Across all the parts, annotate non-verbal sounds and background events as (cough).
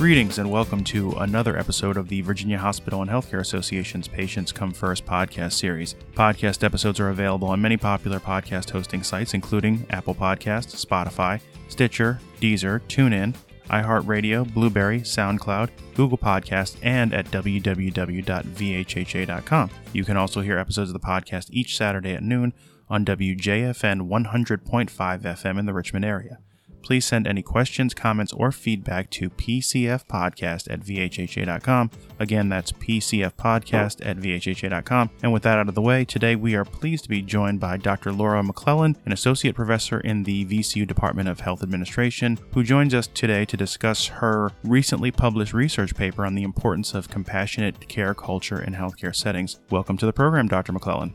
Greetings and welcome to another episode of the Virginia Hospital and Healthcare Association's Patients Come First podcast series. Podcast episodes are available on many popular podcast hosting sites, including Apple Podcasts, Spotify, Stitcher, Deezer, TuneIn, iHeartRadio, Blubrry, SoundCloud, Google Podcast, and at www.vhha.com. You can also hear episodes of the podcast each Saturday at noon on WJFN 100.5 FM in the Richmond area please send any questions, comments, or feedback to pcfpodcast at vhha.com. Again, that's pcfpodcast at vhha.com. And with that out of the way, today we are pleased to be joined by Dr. Laura McClelland, an associate professor in the VCU Department of Health Administration, who joins us today to discuss her recently published research paper on the importance of compassionate care culture in healthcare settings. Welcome to the program, Dr. McClelland.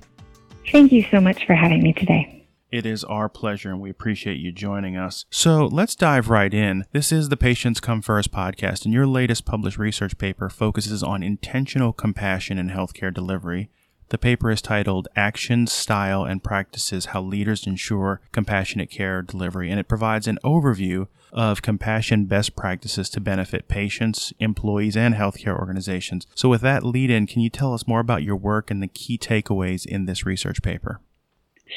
Thank you so much for having me today. It is our pleasure, and we appreciate you joining us. So let's dive right in. This is the Patients Come First podcast, and your latest published research paper focuses on intentional compassion in healthcare delivery. The paper is titled Actions, Style, and Practices How Leaders Ensure Compassionate Care Delivery, and it provides an overview of compassion best practices to benefit patients, employees, and healthcare organizations. So, with that lead in, can you tell us more about your work and the key takeaways in this research paper?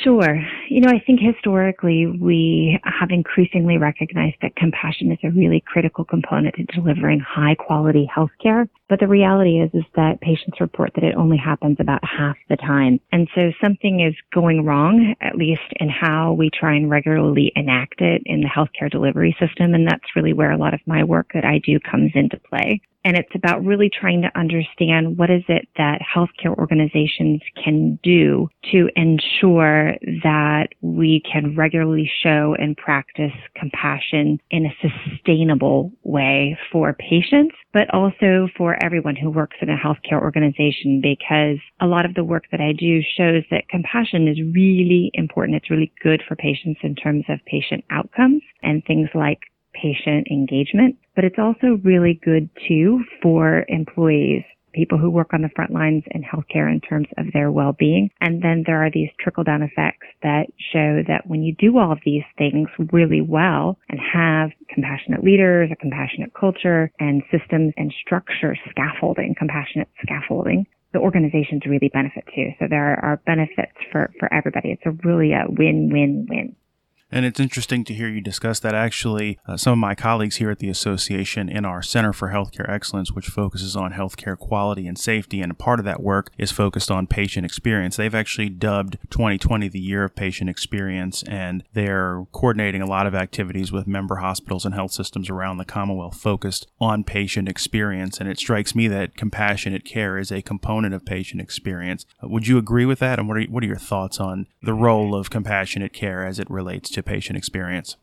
Sure. You know, I think historically we have increasingly recognized that compassion is a really critical component to delivering high quality healthcare. But the reality is, is that patients report that it only happens about half the time. And so something is going wrong, at least in how we try and regularly enact it in the healthcare delivery system. And that's really where a lot of my work that I do comes into play. And it's about really trying to understand what is it that healthcare organizations can do to ensure that we can regularly show and practice compassion in a sustainable way for patients, but also for everyone who works in a healthcare organization because a lot of the work that I do shows that compassion is really important. It's really good for patients in terms of patient outcomes and things like patient engagement, but it's also really good too for employees people who work on the front lines in healthcare in terms of their well-being. And then there are these trickle down effects that show that when you do all of these things really well and have compassionate leaders, a compassionate culture and systems and structure scaffolding, compassionate scaffolding, the organizations really benefit too. So there are benefits for, for everybody. It's a really a win-win-win. And it's interesting to hear you discuss that. Actually, uh, some of my colleagues here at the association in our Center for Healthcare Excellence, which focuses on healthcare quality and safety, and a part of that work is focused on patient experience. They've actually dubbed 2020 the year of patient experience, and they're coordinating a lot of activities with member hospitals and health systems around the Commonwealth focused on patient experience. And it strikes me that compassionate care is a component of patient experience. Uh, would you agree with that? And what are, what are your thoughts on the role of compassionate care as it relates to to patient experience.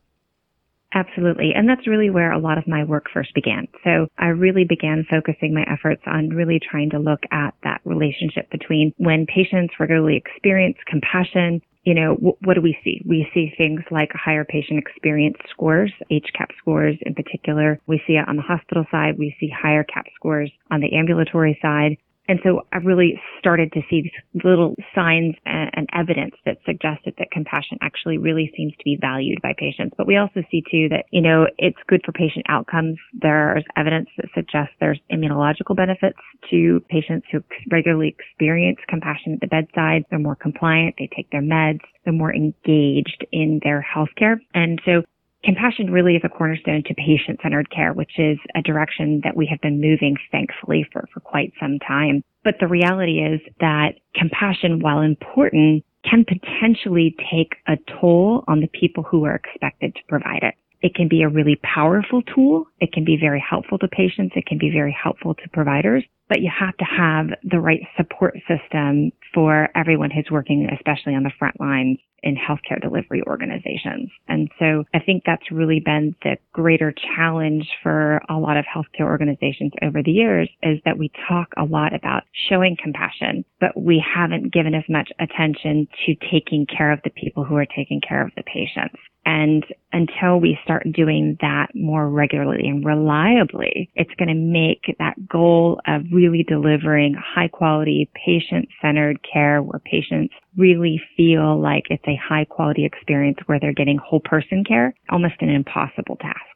Absolutely. And that's really where a lot of my work first began. So I really began focusing my efforts on really trying to look at that relationship between when patients regularly experience compassion. You know, what do we see? We see things like higher patient experience scores, HCAHPS scores in particular. We see it on the hospital side. We see higher CAHPS scores on the ambulatory side. And so I really started to see these little signs and, and, evidence that suggested that compassion actually really seems to be valued by patients. But we also see too that, you know, it's good for patient outcomes. There's evidence that suggests there's immunological benefits to patients who regularly experience compassion at the bedside. They're more compliant. They take their meds. They're more engaged in their healthcare. And so Compassion really is a cornerstone to patient centered care, which is a direction that we have been moving, thankfully, for, for quite some time. But the reality is that compassion, while important, can potentially take a toll on the people who are expected to provide it. It can be a really powerful tool. It can be very helpful to patients. It can be very helpful to providers, but you have to have the right support system for everyone who's working, especially on the front lines in healthcare delivery organizations. And so I think that's really been the greater challenge for a lot of healthcare organizations over the years is that we talk a lot about showing compassion, but we haven't given as much attention to taking care of the people who are taking care of the patients. And until we start doing that more regularly and reliably, it's going to make that goal of really delivering high quality patient centered care where patients really feel like it's a high quality experience where they're getting whole person care almost an impossible task.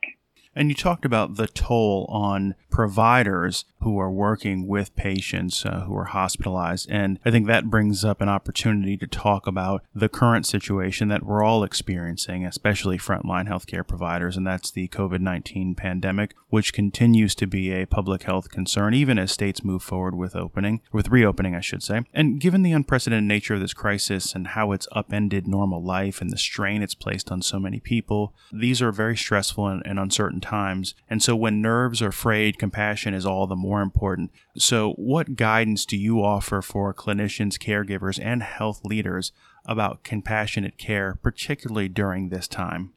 And you talked about the toll on providers who are working with patients uh, who are hospitalized. And I think that brings up an opportunity to talk about the current situation that we're all experiencing, especially frontline healthcare providers, and that's the COVID 19 pandemic, which continues to be a public health concern, even as states move forward with opening, with reopening, I should say. And given the unprecedented nature of this crisis and how it's upended normal life and the strain it's placed on so many people, these are very stressful and, and uncertain times. And so when nerves are frayed, compassion is all the more important. So, what guidance do you offer for clinicians, caregivers, and health leaders about compassionate care, particularly during this time?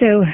So,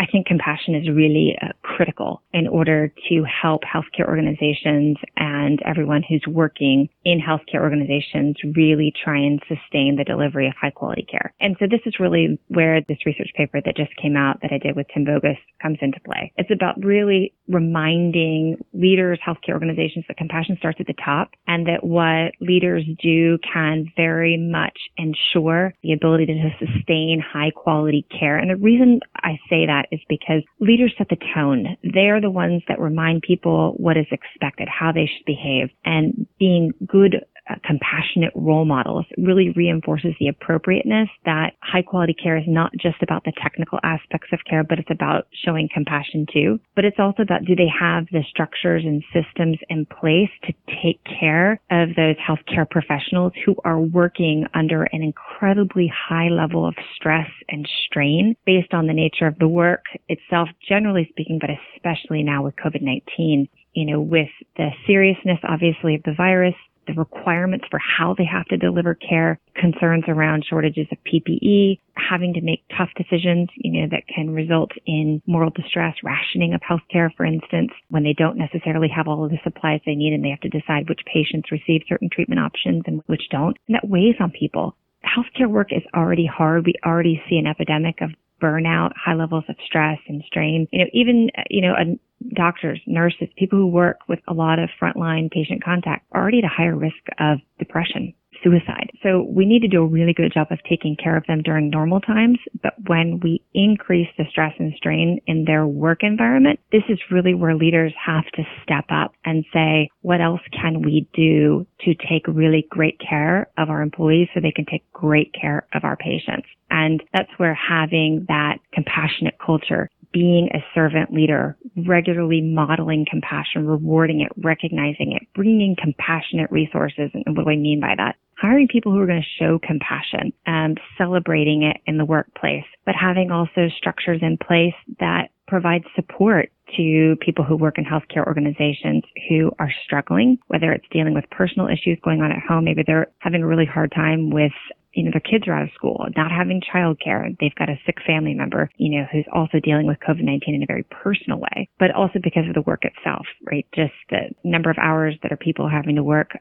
I think compassion is really uh, critical in order to help healthcare organizations and everyone who's working in healthcare organizations really try and sustain the delivery of high quality care. And so this is really where this research paper that just came out that I did with Tim Vogus comes into play. It's about really reminding leaders, healthcare organizations that compassion starts at the top and that what leaders do can very much ensure the ability to sustain high quality care. And the reason I say that is because leaders set the tone. They're the ones that remind people what is expected, how they should behave, and being good compassionate role models really reinforces the appropriateness that high quality care is not just about the technical aspects of care, but it's about showing compassion too. But it's also about do they have the structures and systems in place to take care of those healthcare professionals who are working under an incredibly high level of stress and strain based on the nature of the work itself, generally speaking, but especially now with COVID-19 you know, with the seriousness, obviously, of the virus, the requirements for how they have to deliver care, concerns around shortages of PPE, having to make tough decisions, you know, that can result in moral distress, rationing of healthcare, for instance, when they don't necessarily have all of the supplies they need and they have to decide which patients receive certain treatment options and which don't. And that weighs on people. Healthcare work is already hard. We already see an epidemic of burnout, high levels of stress and strain. You know, even, you know, a doctors, nurses, people who work with a lot of frontline patient contact are already at a higher risk of depression, suicide. So we need to do a really good job of taking care of them during normal times. But when we increase the stress and strain in their work environment, this is really where leaders have to step up and say, what else can we do to take really great care of our employees so they can take great care of our patients? And that's where having that compassionate culture being a servant leader, regularly modeling compassion, rewarding it, recognizing it, bringing compassionate resources. And what do I mean by that? Hiring people who are going to show compassion and celebrating it in the workplace, but having also structures in place that provide support to people who work in healthcare organizations who are struggling, whether it's dealing with personal issues going on at home. Maybe they're having a really hard time with you know, their kids are out of school, not having childcare. They've got a sick family member, you know, who's also dealing with COVID-19 in a very personal way, but also because of the work itself, right? Just the number of hours that are people having to work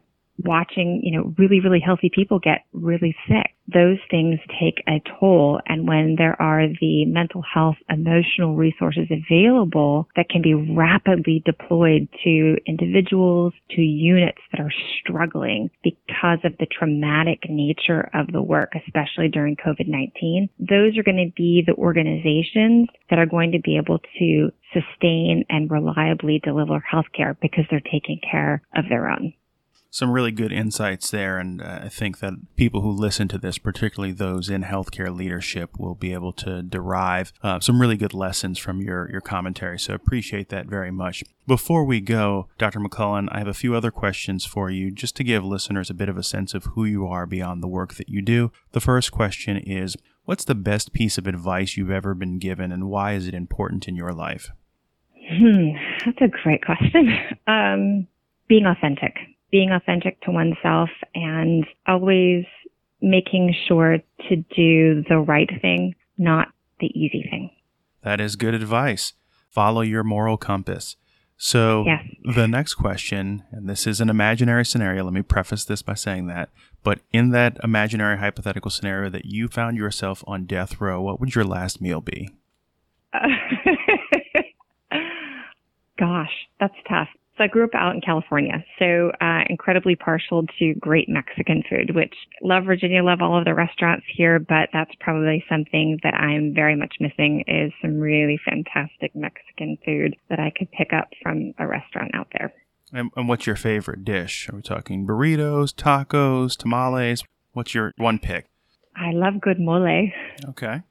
watching, you know, really, really healthy people get really sick. Those things take a toll. And when there are the mental health, emotional resources available that can be rapidly deployed to individuals, to units that are struggling because of the traumatic nature of the work, especially during COVID-19, those are going to be the organizations that are going to be able to sustain and reliably deliver healthcare because they're taking care of their own some really good insights there. And uh, I think that people who listen to this, particularly those in healthcare leadership, will be able to derive uh, some really good lessons from your, your commentary. So I appreciate that very much. Before we go, Dr. McClelland, I have a few other questions for you just to give listeners a bit of a sense of who you are beyond the work that you do. The first question is What's the best piece of advice you've ever been given, and why is it important in your life? Hmm, that's a great question. (laughs) Um, being authentic being authentic to oneself and always making sure to do the right thing, not the easy thing. That is good advice. Follow your moral compass. So, yes. the next question, and this is an imaginary scenario, let me preface this by saying that, but in that imaginary hypothetical scenario that you found yourself on death row, what would your last meal be? (laughs) Gosh, that's tough. So I grew up out in California, so uh, incredibly partial to great Mexican food, which love Virginia, love all of the restaurants here, but that's probably something that I'm very much missing is some really fantastic Mexican food that I could pick up from a restaurant out there. And, and what's your favorite dish? Are we talking burritos, tacos, tamales? What's your one pick? I love good mole. Okay.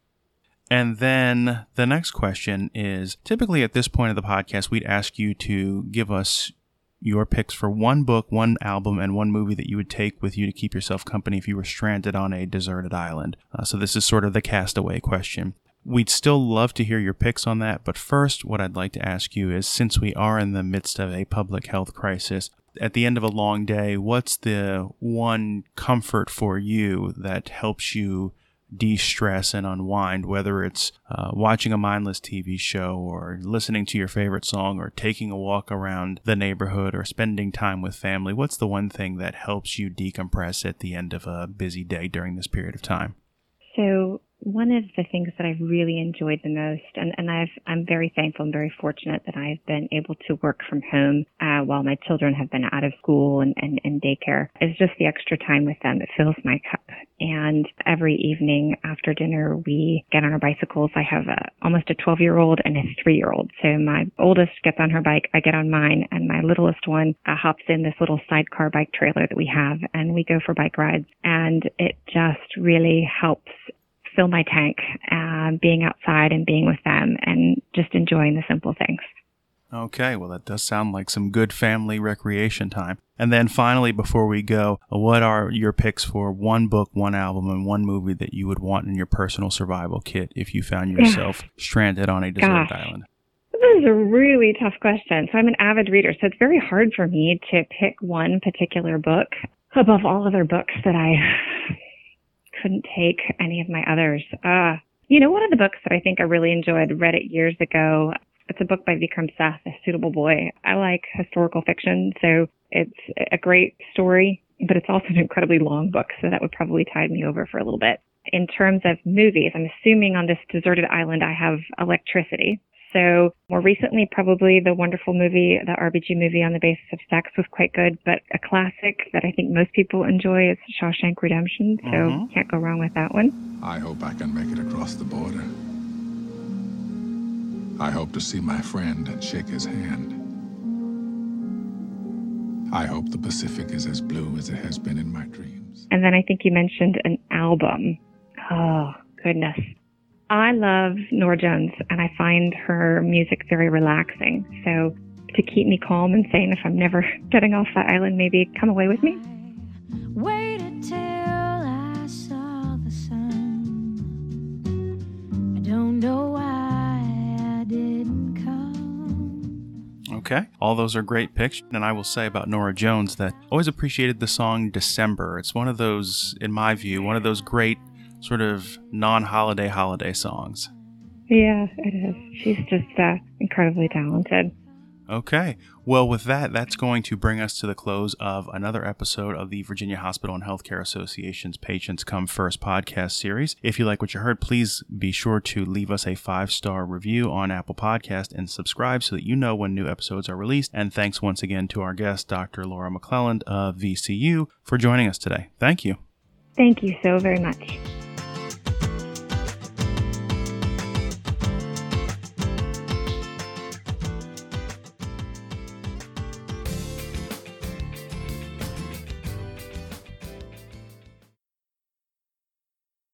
And then the next question is typically at this point of the podcast, we'd ask you to give us your picks for one book, one album, and one movie that you would take with you to keep yourself company if you were stranded on a deserted island. Uh, so this is sort of the castaway question. We'd still love to hear your picks on that, but first, what I'd like to ask you is since we are in the midst of a public health crisis, at the end of a long day, what's the one comfort for you that helps you de stress and unwind, whether it's uh, watching a mindless TV show or listening to your favorite song or taking a walk around the neighborhood or spending time with family? What's the one thing that helps you decompress at the end of a busy day during this period of time? So, one of the things that I've really enjoyed the most, and, and I've, I'm very thankful and very fortunate that I've been able to work from home uh, while my children have been out of school and, and, and daycare, is just the extra time with them. It fills my cup. And every evening after dinner, we get on our bicycles. I have a, almost a 12 year old and a three year old. So my oldest gets on her bike, I get on mine, and my littlest one uh, hops in this little sidecar bike trailer that we have, and we go for bike rides. And it just really helps fill my tank, uh, being outside and being with them and just enjoying the simple things. Okay, well, that does sound like some good family recreation time. And then finally, before we go, what are your picks for one book, one album, and one movie that you would want in your personal survival kit if you found (sighs) yourself stranded on a deserted Gosh. island? This is a really tough question. So I'm an avid reader, so it's very hard for me to pick one particular book above all other books that I couldn't take any of my others. Uh, you know, one of the books that I think I really enjoyed, read it years ago. It's a book by Vikram Seth, A Suitable Boy. I like historical fiction, so it's a great story, but it's also an incredibly long book, so that would probably tide me over for a little bit. In terms of movies, I'm assuming on this deserted island I have electricity. So more recently, probably the wonderful movie, the RBG movie on the basis of sex was quite good, but a classic that I think most people enjoy is Shawshank Redemption. So Mhm. can't go wrong with that one. I hope I can make it across the border. I hope to see my friend and shake his hand. I hope the Pacific is as blue as it has been in my dreams. And then I think you mentioned an album. Oh, goodness. I love Norah Jones and I find her music very relaxing. So to keep me calm and sane if I'm never (laughs) getting off that island, maybe come away with me. Waited till I saw the sun. I don't know why I didn't come. Okay. All those are great picks. And I will say about Norah Jones that I always appreciated the song December. It's one of those, in my view, one of those great sort of non holiday holiday songs. Yeah, it is. She's just uh, incredibly talented. Okay. Well, with that, that's going to bring us to the close of another episode of the Virginia Hospital and Healthcare Association's Patients Come First podcast series. If you like what you heard, please be sure to leave us a five star review on Apple Podcast and subscribe so that you know when new episodes are released. And thanks once again to our guest, Dr. Laura McClelland of VCU, for joining us today. Thank you. Thank you so very much.